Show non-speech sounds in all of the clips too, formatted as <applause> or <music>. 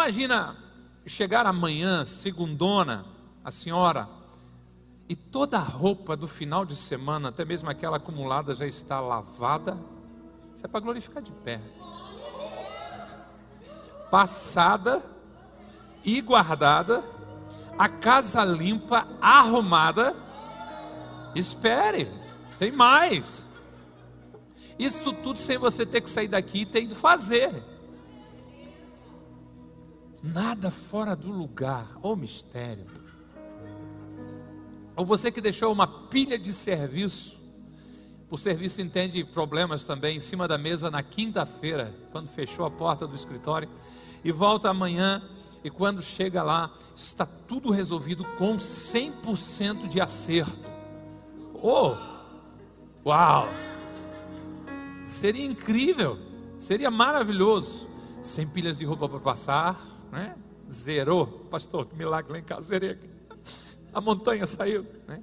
imagina chegar amanhã, segundona, a senhora, e toda a roupa do final de semana, até mesmo aquela acumulada, já está lavada. Isso é para glorificar de pé. Passada e guardada, a casa limpa, arrumada. Espere, tem mais. Isso tudo sem você ter que sair daqui e ter ido fazer. Nada fora do lugar, ô oh, mistério. Ou você que deixou uma pilha de serviço, por serviço entende problemas também, em cima da mesa na quinta-feira, quando fechou a porta do escritório, e volta amanhã, e quando chega lá, está tudo resolvido com 100% de acerto. Oh, uau! Seria incrível, seria maravilhoso. Sem pilhas de roupa para passar, né? Zerou, pastor, que milagre lá em casa, zerei aqui. <laughs> A montanha saiu, né?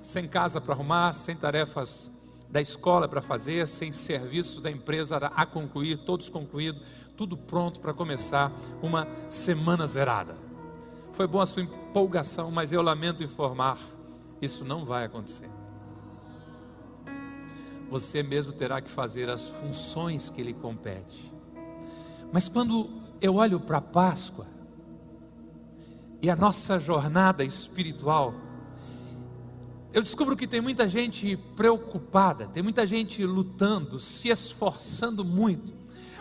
Sem casa para arrumar, sem tarefas da escola para fazer, sem serviços da empresa a concluir, todos concluídos, tudo pronto para começar uma semana zerada. Foi boa a sua empolgação, mas eu lamento informar, isso não vai acontecer. Você mesmo terá que fazer as funções que lhe compete. Mas quando eu olho para a Páscoa e a nossa jornada espiritual, eu descubro que tem muita gente preocupada, tem muita gente lutando, se esforçando muito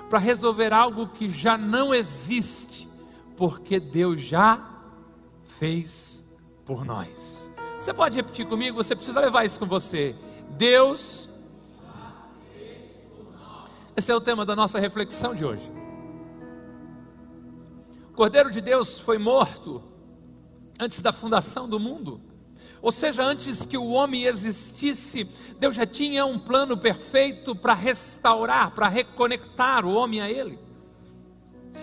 para resolver algo que já não existe, porque Deus já fez por nós. Você pode repetir comigo? Você precisa levar isso com você. Deus. Esse é o tema da nossa reflexão de hoje. O Cordeiro de Deus foi morto antes da fundação do mundo. Ou seja, antes que o homem existisse, Deus já tinha um plano perfeito para restaurar, para reconectar o homem a Ele.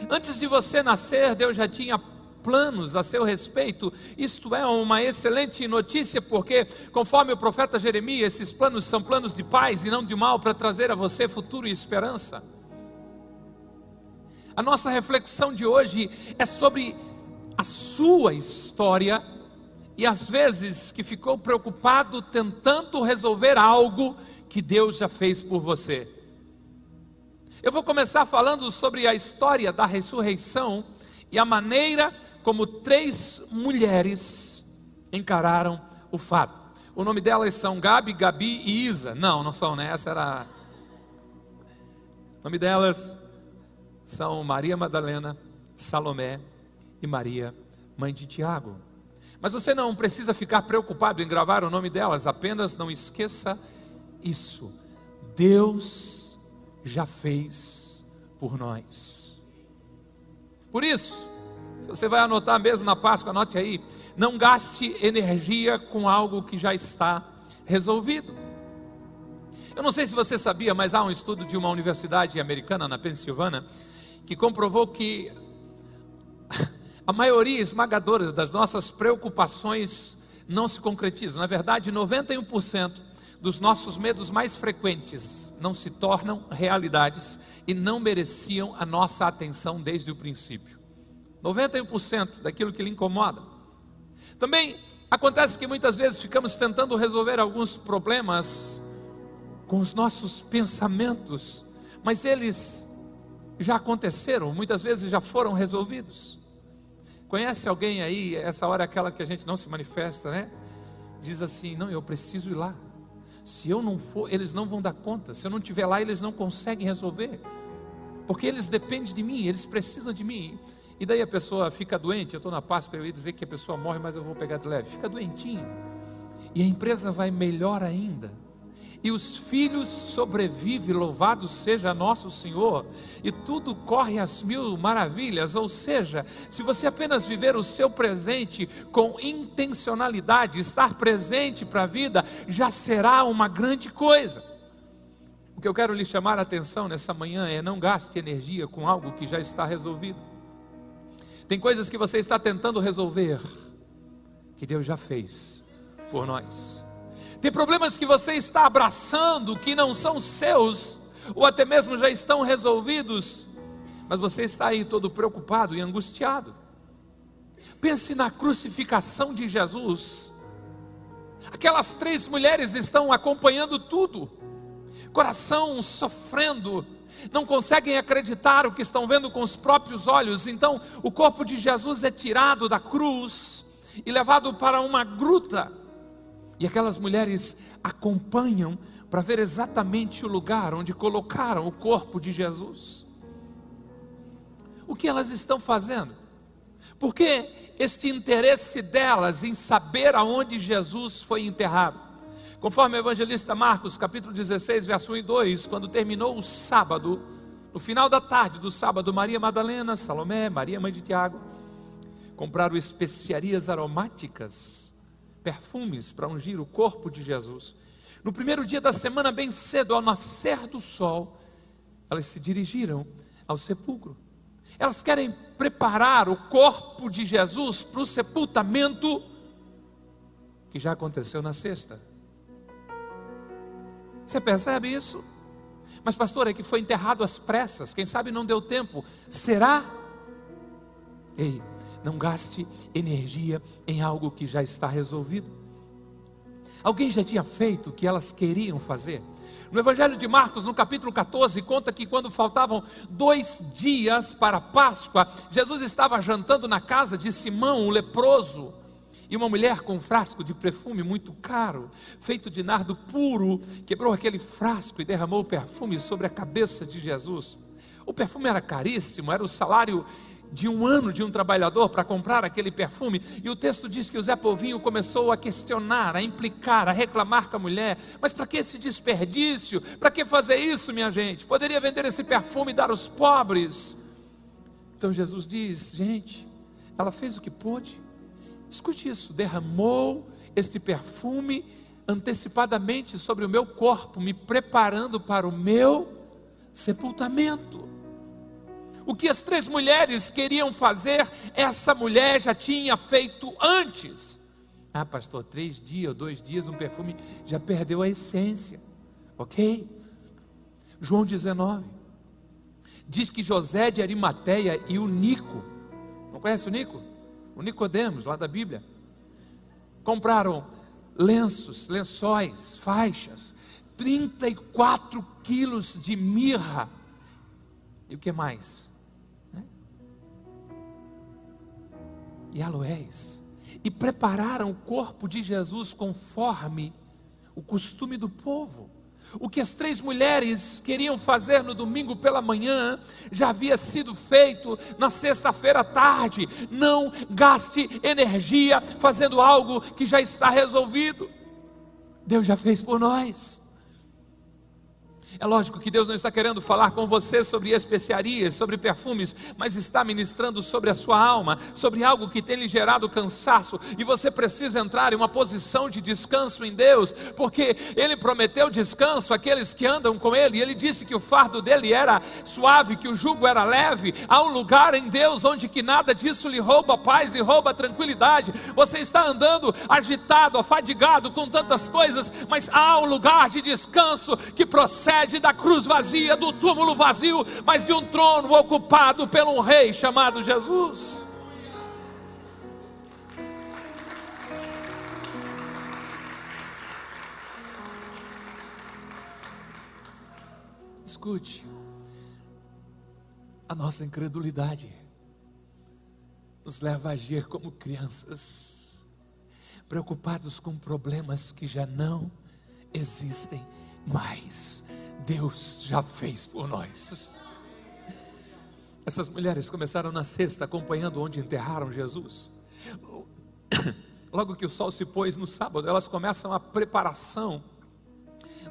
Antes de você nascer, Deus já tinha planos a seu respeito. Isto é uma excelente notícia, porque, conforme o profeta Jeremias, esses planos são planos de paz e não de mal, para trazer a você futuro e esperança. A nossa reflexão de hoje é sobre a sua história e às vezes que ficou preocupado tentando resolver algo que Deus já fez por você. Eu vou começar falando sobre a história da ressurreição e a maneira como três mulheres encararam o fato. O nome delas são Gabi, Gabi e Isa. Não, não são, né? Essa era. O nome delas são Maria Madalena, Salomé e Maria, mãe de Tiago. Mas você não precisa ficar preocupado em gravar o nome delas, apenas não esqueça isso. Deus já fez por nós. Por isso, se você vai anotar mesmo na Páscoa, anote aí, não gaste energia com algo que já está resolvido. Eu não sei se você sabia, mas há um estudo de uma universidade americana na Pensilvânia que comprovou que a maioria esmagadora das nossas preocupações não se concretizam. Na verdade, 91% dos nossos medos mais frequentes não se tornam realidades e não mereciam a nossa atenção desde o princípio. 91% daquilo que lhe incomoda. Também acontece que muitas vezes ficamos tentando resolver alguns problemas com os nossos pensamentos, mas eles já aconteceram, muitas vezes já foram resolvidos. Conhece alguém aí, essa hora aquela que a gente não se manifesta, né? Diz assim: não, eu preciso ir lá. Se eu não for, eles não vão dar conta. Se eu não estiver lá, eles não conseguem resolver. Porque eles dependem de mim, eles precisam de mim. E daí a pessoa fica doente. Eu estou na Páscoa, eu ia dizer que a pessoa morre, mas eu vou pegar de leve. Fica doentinho. E a empresa vai melhor ainda e os filhos sobrevivem, louvado seja nosso Senhor, e tudo corre às mil maravilhas. Ou seja, se você apenas viver o seu presente com intencionalidade, estar presente para a vida, já será uma grande coisa. O que eu quero lhe chamar a atenção nessa manhã é não gaste energia com algo que já está resolvido. Tem coisas que você está tentando resolver, que Deus já fez por nós. Tem problemas que você está abraçando que não são seus, ou até mesmo já estão resolvidos, mas você está aí todo preocupado e angustiado. Pense na crucificação de Jesus. Aquelas três mulheres estão acompanhando tudo, coração sofrendo, não conseguem acreditar o que estão vendo com os próprios olhos. Então, o corpo de Jesus é tirado da cruz e levado para uma gruta. E aquelas mulheres acompanham para ver exatamente o lugar onde colocaram o corpo de Jesus. O que elas estão fazendo? Porque este interesse delas em saber aonde Jesus foi enterrado. Conforme o evangelista Marcos, capítulo 16, verso 1 e 2, quando terminou o sábado, no final da tarde do sábado, Maria Madalena, Salomé, Maria mãe de Tiago, compraram especiarias aromáticas, perfumes para ungir o corpo de Jesus. No primeiro dia da semana, bem cedo, ao nascer do sol, elas se dirigiram ao sepulcro. Elas querem preparar o corpo de Jesus para o sepultamento que já aconteceu na sexta. Você percebe isso? Mas, pastor, é que foi enterrado às pressas, quem sabe não deu tempo. Será? Ei, não gaste energia em algo que já está resolvido. Alguém já tinha feito o que elas queriam fazer. No Evangelho de Marcos, no capítulo 14, conta que quando faltavam dois dias para Páscoa, Jesus estava jantando na casa de Simão, o leproso. E uma mulher com um frasco de perfume muito caro, feito de nardo puro, quebrou aquele frasco e derramou o perfume sobre a cabeça de Jesus. O perfume era caríssimo, era o salário de um ano de um trabalhador para comprar aquele perfume, e o texto diz que o Zé Povinho começou a questionar, a implicar, a reclamar com a mulher: mas para que esse desperdício? Para que fazer isso, minha gente? Poderia vender esse perfume e dar aos pobres. Então Jesus diz: gente, ela fez o que pôde, Escute isso: derramou este perfume antecipadamente sobre o meu corpo, me preparando para o meu sepultamento. O que as três mulheres queriam fazer, essa mulher já tinha feito antes. Ah, pastor, três dias, dois dias, um perfume já perdeu a essência, ok? João 19 diz que José de Arimateia e o Nico, não conhece o Nico? o Nicodemos, lá da Bíblia, compraram lenços, lençóis, faixas, 34 quilos de mirra. E o que mais? E aloés. E prepararam o corpo de Jesus conforme o costume do povo. O que as três mulheres queriam fazer no domingo pela manhã já havia sido feito na sexta-feira à tarde. Não gaste energia fazendo algo que já está resolvido. Deus já fez por nós. É lógico que Deus não está querendo falar com você sobre especiarias, sobre perfumes, mas está ministrando sobre a sua alma, sobre algo que tem lhe gerado cansaço, e você precisa entrar em uma posição de descanso em Deus, porque Ele prometeu descanso àqueles que andam com Ele, e Ele disse que o fardo dele era suave, que o jugo era leve. Há um lugar em Deus onde que nada disso lhe rouba a paz, lhe rouba a tranquilidade. Você está andando agitado, afadigado com tantas coisas, mas há um lugar de descanso que procede da cruz vazia, do túmulo vazio, mas de um trono ocupado por um rei chamado Jesus. Escute, a nossa incredulidade nos leva a agir como crianças, preocupados com problemas que já não existem mais. Deus já fez por nós. Essas mulheres começaram na sexta, acompanhando onde enterraram Jesus. Logo que o sol se pôs no sábado, elas começam a preparação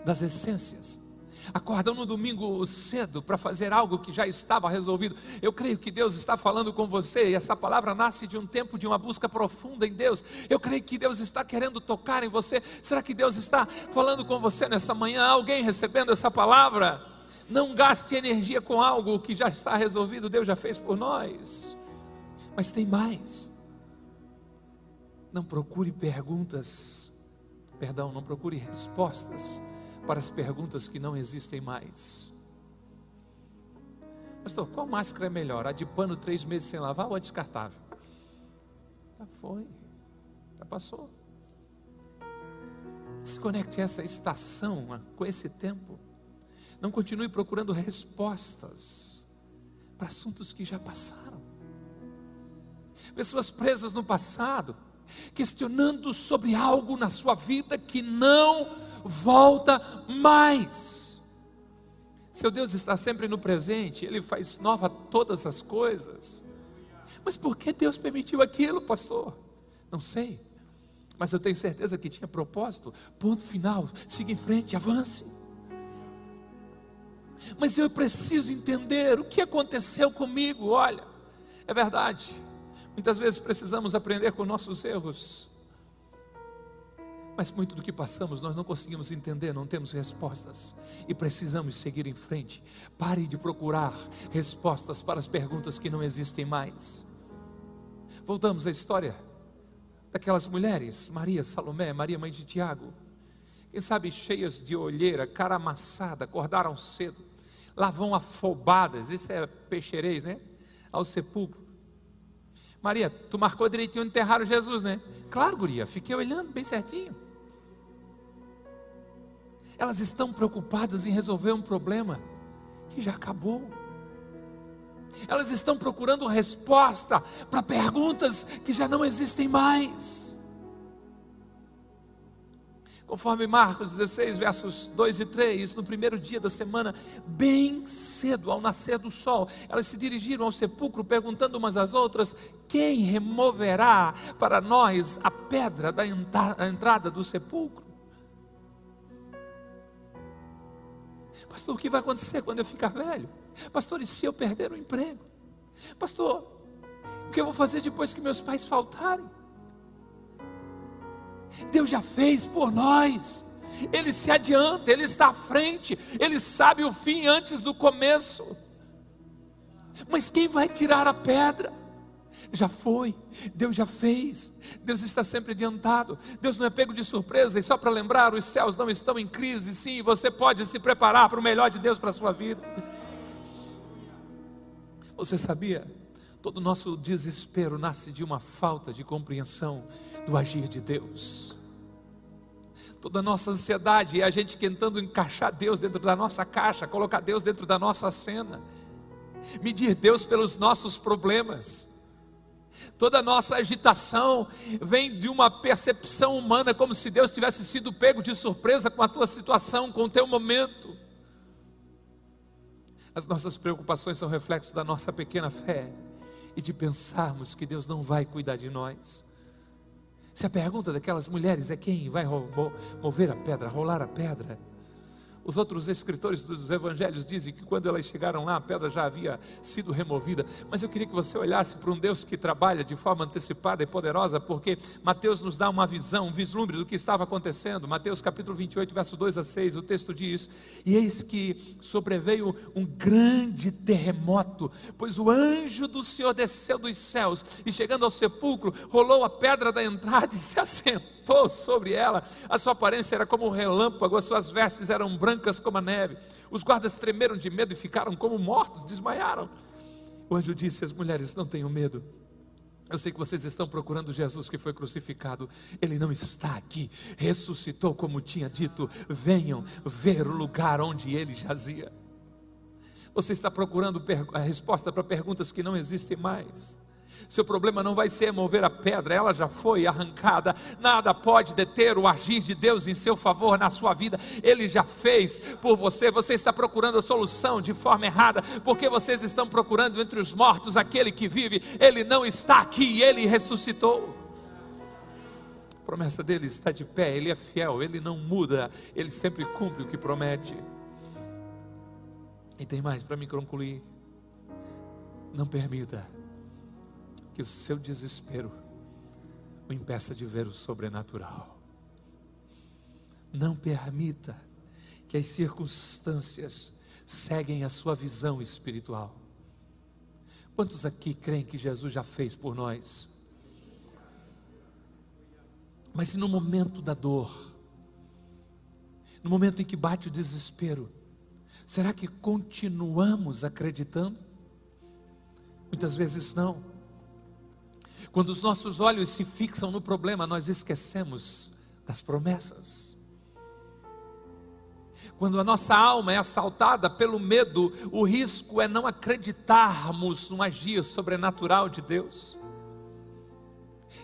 das essências acordam no domingo cedo para fazer algo que já estava resolvido. Eu creio que Deus está falando com você e essa palavra nasce de um tempo de uma busca profunda em Deus. Eu creio que Deus está querendo tocar em você. Será que Deus está falando com você nessa manhã? Alguém recebendo essa palavra? Não gaste energia com algo que já está resolvido, Deus já fez por nós. Mas tem mais. Não procure perguntas, perdão, não procure respostas para as perguntas que não existem mais. Pastor, qual máscara é melhor? A de pano três meses sem lavar ou a descartável? Já foi, já passou. Desconecte essa estação com esse tempo. Não continue procurando respostas para assuntos que já passaram. Pessoas presas no passado, questionando sobre algo na sua vida que não volta mais. Seu Deus está sempre no presente, Ele faz nova todas as coisas. Mas por que Deus permitiu aquilo, pastor? Não sei, mas eu tenho certeza que tinha propósito. Ponto final, siga em frente, avance. Mas eu preciso entender o que aconteceu comigo. Olha, é verdade, muitas vezes precisamos aprender com nossos erros. Mas muito do que passamos nós não conseguimos entender, não temos respostas e precisamos seguir em frente. Pare de procurar respostas para as perguntas que não existem mais. Voltamos à história daquelas mulheres, Maria, Salomé, Maria, mãe de Tiago. Quem sabe cheias de olheira, cara amassada, acordaram cedo, lá vão afobadas, isso é peixeirês, né? Ao sepulcro. Maria, tu marcou direitinho onde enterraram Jesus, né? Claro, guria, fiquei olhando bem certinho. Elas estão preocupadas em resolver um problema que já acabou. Elas estão procurando resposta para perguntas que já não existem mais. Conforme Marcos 16, versos 2 e 3, no primeiro dia da semana, bem cedo, ao nascer do sol, elas se dirigiram ao sepulcro perguntando umas às outras: quem removerá para nós a pedra da entrada do sepulcro? Pastor, o que vai acontecer quando eu ficar velho? Pastor, e se eu perder o emprego? Pastor, o que eu vou fazer depois que meus pais faltarem? Deus já fez por nós. Ele se adianta, ele está à frente, ele sabe o fim antes do começo. Mas quem vai tirar a pedra? Já foi, Deus já fez, Deus está sempre adiantado, Deus não é pego de surpresa, e só para lembrar, os céus não estão em crise, sim, você pode se preparar para o melhor de Deus para a sua vida. Você sabia? Todo nosso desespero nasce de uma falta de compreensão do agir de Deus. Toda a nossa ansiedade é a gente tentando encaixar Deus dentro da nossa caixa, colocar Deus dentro da nossa cena, medir Deus pelos nossos problemas. Toda a nossa agitação vem de uma percepção humana, como se Deus tivesse sido pego de surpresa com a tua situação, com o teu momento. As nossas preocupações são reflexo da nossa pequena fé e de pensarmos que Deus não vai cuidar de nós. Se a pergunta daquelas mulheres é quem vai mover a pedra, rolar a pedra, os outros escritores dos evangelhos dizem que quando elas chegaram lá, a pedra já havia sido removida. Mas eu queria que você olhasse para um Deus que trabalha de forma antecipada e poderosa, porque Mateus nos dá uma visão, um vislumbre do que estava acontecendo. Mateus capítulo 28, verso 2 a 6, o texto diz: E eis que sobreveio um grande terremoto, pois o anjo do Senhor desceu dos céus e chegando ao sepulcro, rolou a pedra da entrada e se <laughs> assentou saltou sobre ela. A sua aparência era como um relâmpago, as suas vestes eram brancas como a neve. Os guardas tremeram de medo e ficaram como mortos, desmaiaram. O anjo disse às mulheres: Não tenham medo. Eu sei que vocês estão procurando Jesus que foi crucificado. Ele não está aqui. Ressuscitou como tinha dito. Venham ver o lugar onde ele jazia. Você está procurando a resposta para perguntas que não existem mais. Seu problema não vai ser mover a pedra, ela já foi arrancada. Nada pode deter o agir de Deus em seu favor na sua vida. Ele já fez por você. Você está procurando a solução de forma errada, porque vocês estão procurando entre os mortos aquele que vive. Ele não está aqui, ele ressuscitou. A promessa dele está de pé, ele é fiel, ele não muda, ele sempre cumpre o que promete. E tem mais para me concluir. Não permita que o seu desespero o impeça de ver o sobrenatural. Não permita que as circunstâncias seguem a sua visão espiritual. Quantos aqui creem que Jesus já fez por nós? Mas se no momento da dor, no momento em que bate o desespero, será que continuamos acreditando? Muitas vezes não. Quando os nossos olhos se fixam no problema, nós esquecemos das promessas. Quando a nossa alma é assaltada pelo medo, o risco é não acreditarmos no agir sobrenatural de Deus.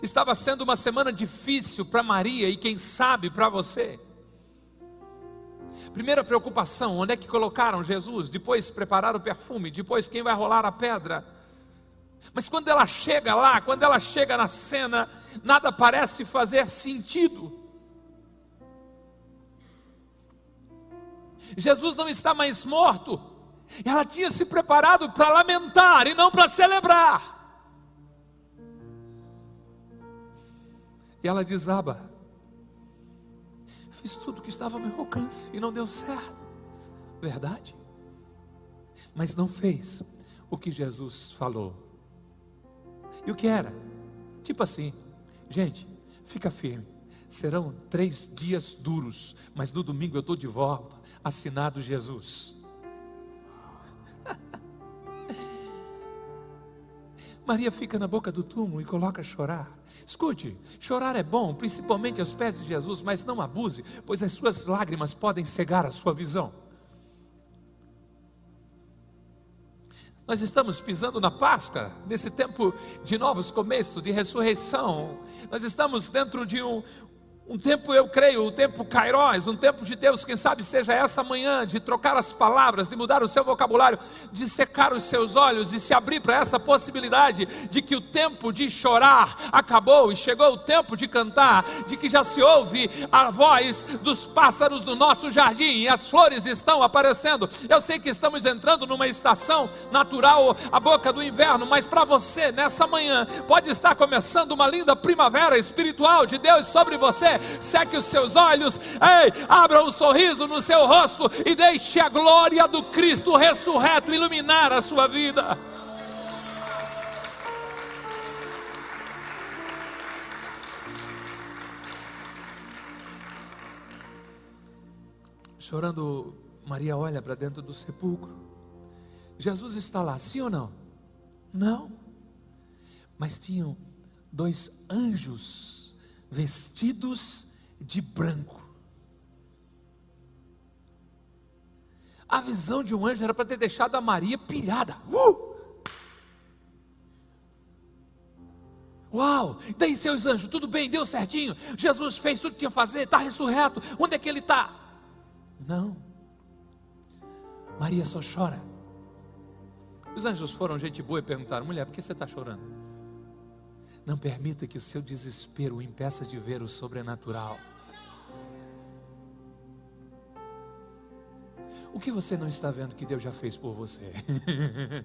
Estava sendo uma semana difícil para Maria e quem sabe para você. Primeira preocupação: onde é que colocaram Jesus? Depois prepararam o perfume, depois quem vai rolar a pedra. Mas quando ela chega lá, quando ela chega na cena, nada parece fazer sentido. Jesus não está mais morto. Ela tinha se preparado para lamentar e não para celebrar. E ela diz: Aba, fiz tudo que estava ao meu alcance e não deu certo. Verdade? Mas não fez o que Jesus falou. E o que era? Tipo assim, gente, fica firme. Serão três dias duros, mas no domingo eu estou de volta assinado Jesus. <laughs> Maria fica na boca do túmulo e coloca a chorar. Escute, chorar é bom, principalmente aos pés de Jesus, mas não abuse, pois as suas lágrimas podem cegar a sua visão. Nós estamos pisando na Páscoa, nesse tempo de novos começos, de ressurreição. Nós estamos dentro de um, um tempo, eu creio, o um tempo Kairos, um tempo de Deus, quem sabe seja essa manhã, de trocar as palavras, de mudar o seu vocabulário, de secar os seus olhos e se abrir para essa possibilidade de que o tempo de chorar acabou e chegou o tempo de cantar, de que já se ouve a voz dos pássaros do nosso jardim e as flores estão aparecendo. Eu sei que estamos entrando numa estação natural, a boca do inverno, mas para você, nessa manhã, pode estar começando uma linda primavera espiritual de Deus sobre você seque os seus olhos, ei, abra um sorriso no seu rosto e deixe a glória do Cristo ressurreto iluminar a sua vida. Chorando, Maria olha para dentro do sepulcro. Jesus está lá, sim ou não? Não. Mas tinham dois anjos vestidos de branco. A visão de um anjo era para ter deixado a Maria pilhada. Uh! Uau! Daí seus anjos, tudo bem, deu certinho. Jesus fez tudo que tinha que fazer, está ressurreto. Onde é que ele está? Não. Maria só chora. Os anjos foram gente boa e perguntaram: mulher, por que você está chorando? Não permita que o seu desespero o impeça de ver o sobrenatural. O que você não está vendo que Deus já fez por você? <laughs>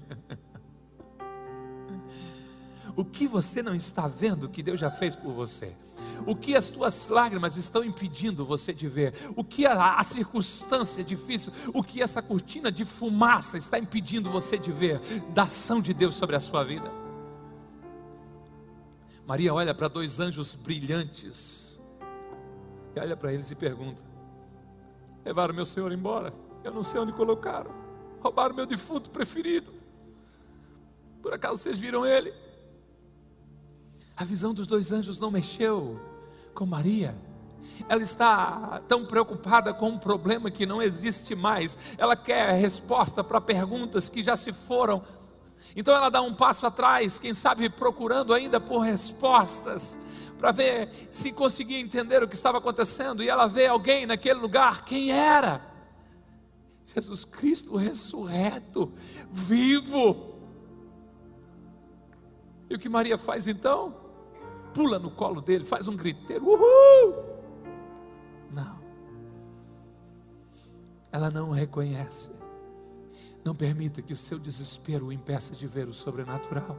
o que você não está vendo que Deus já fez por você? O que as tuas lágrimas estão impedindo você de ver? O que a, a, circunstância difícil, o que essa cortina de fumaça está impedindo você de ver da ação de Deus sobre a sua vida? Maria olha para dois anjos brilhantes e olha para eles e pergunta: Levaram meu Senhor embora? Eu não sei onde colocaram. Roubaram meu defunto preferido. Por acaso vocês viram ele? A visão dos dois anjos não mexeu com Maria. Ela está tão preocupada com um problema que não existe mais. Ela quer resposta para perguntas que já se foram então ela dá um passo atrás, quem sabe procurando ainda por respostas, para ver se conseguia entender o que estava acontecendo, e ela vê alguém naquele lugar, quem era? Jesus Cristo ressurreto, vivo. E o que Maria faz então? Pula no colo dele, faz um griteiro, uhul! Não, ela não o reconhece. Não permita que o seu desespero o impeça de ver o sobrenatural.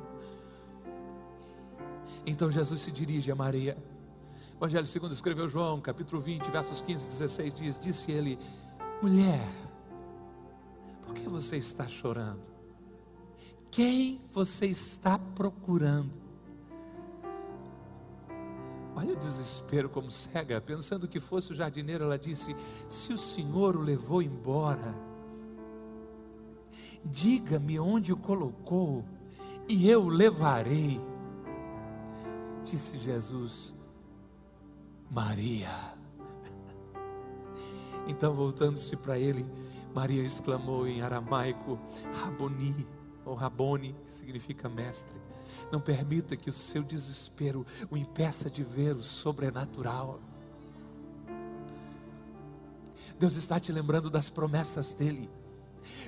Então Jesus se dirige a Maria. O Evangelho segundo escreveu João, capítulo 20, versos 15 e 16 diz: Disse ele: Mulher, por que você está chorando? Quem você está procurando? Olha o desespero como cega, pensando que fosse o jardineiro, ela disse: Se o Senhor o levou embora, diga-me onde o colocou, e eu levarei. Disse Jesus, Maria. <laughs> Então, voltando-se para ele, Maria exclamou em aramaico, Raboni, ou Rabone, que significa mestre. Não permita que o seu desespero o impeça de ver o sobrenatural. Deus está te lembrando das promessas dEle.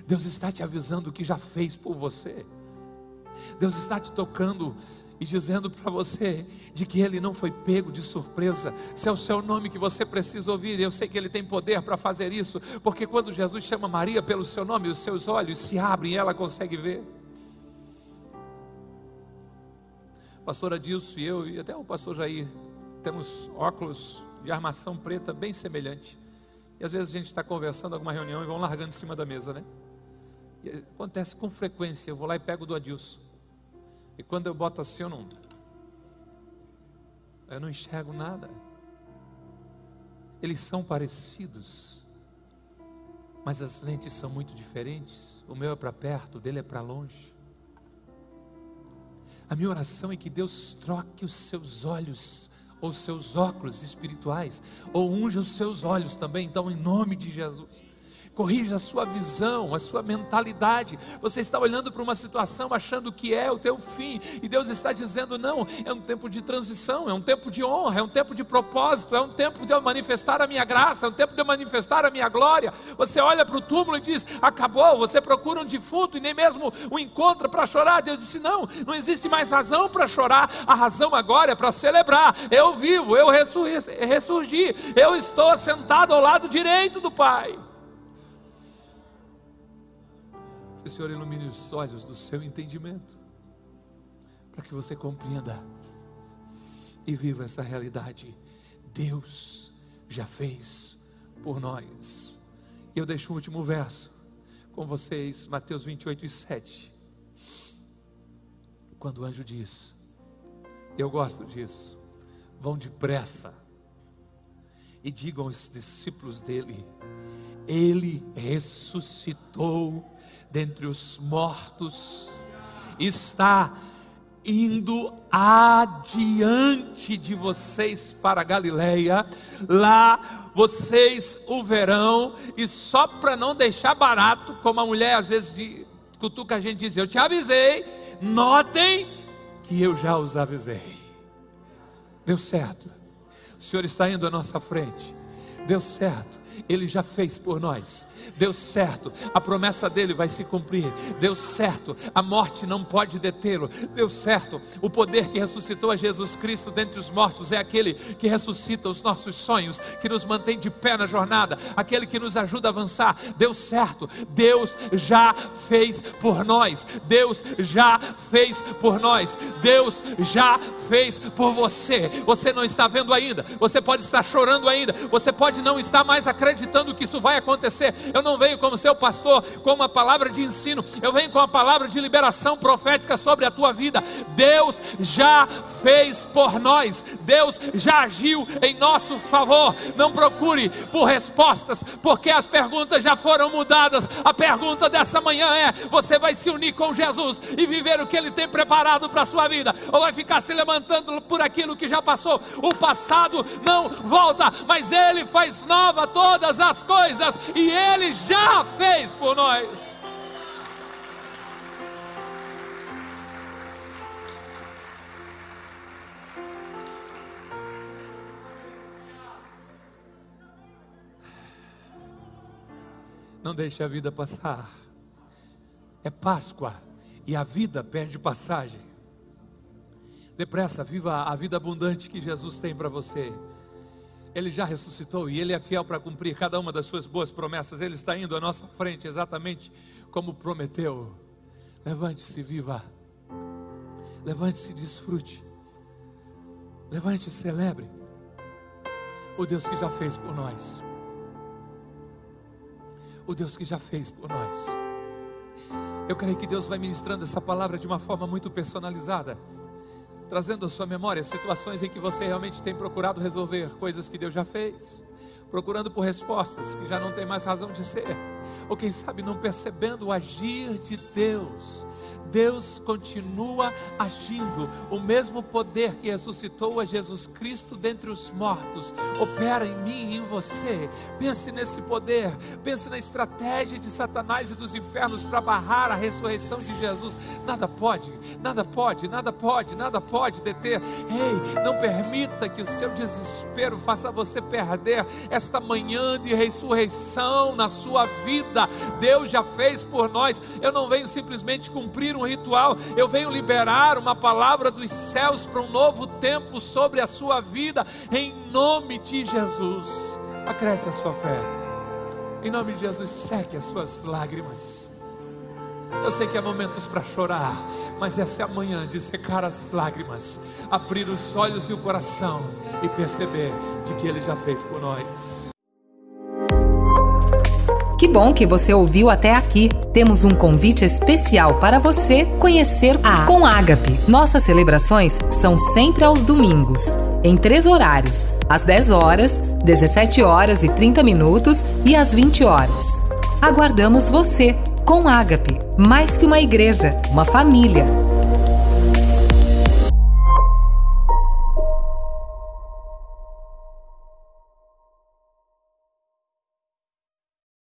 Deus está te avisando o que já fez por você. Deus está te tocando e dizendo para você de que ele não foi pego de surpresa. Se é o seu nome que você precisa ouvir, eu sei que ele tem poder para fazer isso, porque quando Jesus chama Maria pelo seu nome, os seus olhos se abrem e ela consegue ver. Pastor Adilson e eu, e até o pastor Jair, temos óculos de armação preta bem semelhante. E às vezes a gente está conversando alguma reunião e vão largando em cima da mesa, né? E acontece com frequência, eu vou lá e pego do Adilson. E quando eu boto assim, eu não. Eu não enxergo nada. Eles são parecidos, mas as lentes são muito diferentes. O meu é para perto, o dele é para longe. A minha oração é que Deus troque os seus olhos ou seus óculos espirituais, ou unja os seus olhos também, então, em nome de Jesus corrija a sua visão, a sua mentalidade. Você está olhando para uma situação achando que é o teu fim, e Deus está dizendo: não, é um tempo de transição, é um tempo de honra, é um tempo de propósito, é um tempo de eu manifestar a minha graça, é um tempo de eu manifestar a minha glória. Você olha para o túmulo e diz: acabou. Você procura um defunto e nem mesmo o encontra para chorar. Deus disse: não, não existe mais razão para chorar, a razão agora é para celebrar. Eu vivo, eu ressurgi, eu estou sentado ao lado direito do Pai. Que o Senhor ilumine os olhos do seu entendimento, para que você compreenda e viva essa realidade. Deus já fez por nós. E eu deixo o último verso com vocês, Mateus 28 e 7. Quando o anjo diz, eu gosto disso, vão depressa e digam aos discípulos dele: Ele ressuscitou dentre os mortos, está indo adiante de vocês para Galileia, lá vocês o verão, e só para não deixar barato, como a mulher às vezes de, cutuca a gente diz: Eu te avisei, notem que eu já os avisei. Deu certo, o Senhor está indo à nossa frente, deu certo, Ele já fez por nós Deu certo, a promessa dele vai se cumprir. Deu certo, a morte não pode detê-lo. Deu certo, o poder que ressuscitou a Jesus Cristo dentre os mortos é aquele que ressuscita os nossos sonhos, que nos mantém de pé na jornada, aquele que nos ajuda a avançar. Deu certo, Deus já fez por nós. Deus já fez por nós. Deus já fez por você. Você não está vendo ainda, você pode estar chorando ainda, você pode não estar mais acreditando que isso vai acontecer. Eu não venho como seu pastor com uma palavra de ensino, eu venho com a palavra de liberação profética sobre a tua vida. Deus já fez por nós, Deus já agiu em nosso favor. Não procure por respostas, porque as perguntas já foram mudadas. A pergunta dessa manhã é: você vai se unir com Jesus e viver o que Ele tem preparado para a sua vida, ou vai ficar se levantando por aquilo que já passou? O passado não volta, mas Ele faz nova todas as coisas e Ele já fez por nós. Não deixe a vida passar. É Páscoa e a vida perde passagem. Depressa, viva a vida abundante que Jesus tem para você. Ele já ressuscitou e Ele é fiel para cumprir cada uma das suas boas promessas. Ele está indo à nossa frente exatamente como prometeu. Levante-se, viva. Levante-se desfrute. Levante e celebre o Deus que já fez por nós. O Deus que já fez por nós. Eu creio que Deus vai ministrando essa palavra de uma forma muito personalizada trazendo à sua memória situações em que você realmente tem procurado resolver coisas que Deus já fez, procurando por respostas que já não tem mais razão de ser. Ou quem sabe não percebendo o agir de Deus. Deus continua agindo. O mesmo poder que ressuscitou a Jesus Cristo dentre os mortos opera em mim e em você. Pense nesse poder, pense na estratégia de Satanás e dos infernos para barrar a ressurreição de Jesus. Nada pode, nada pode, nada pode, nada pode deter. Ei, não permita que o seu desespero faça você perder esta manhã de ressurreição na sua vida. Deus já fez por nós. Eu não venho simplesmente cumprir um um ritual, eu venho liberar uma palavra dos céus para um novo tempo sobre a sua vida, em nome de Jesus. Acresce a sua fé, em nome de Jesus, seque as suas lágrimas. Eu sei que há momentos para chorar, mas essa é a manhã de secar as lágrimas, abrir os olhos e o coração e perceber de que Ele já fez por nós. Que bom que você ouviu até aqui. Temos um convite especial para você conhecer a Com Ágape. Nossas celebrações são sempre aos domingos, em três horários: às 10 horas, 17 horas e 30 minutos e às 20 horas. Aguardamos você com Ágape, mais que uma igreja, uma família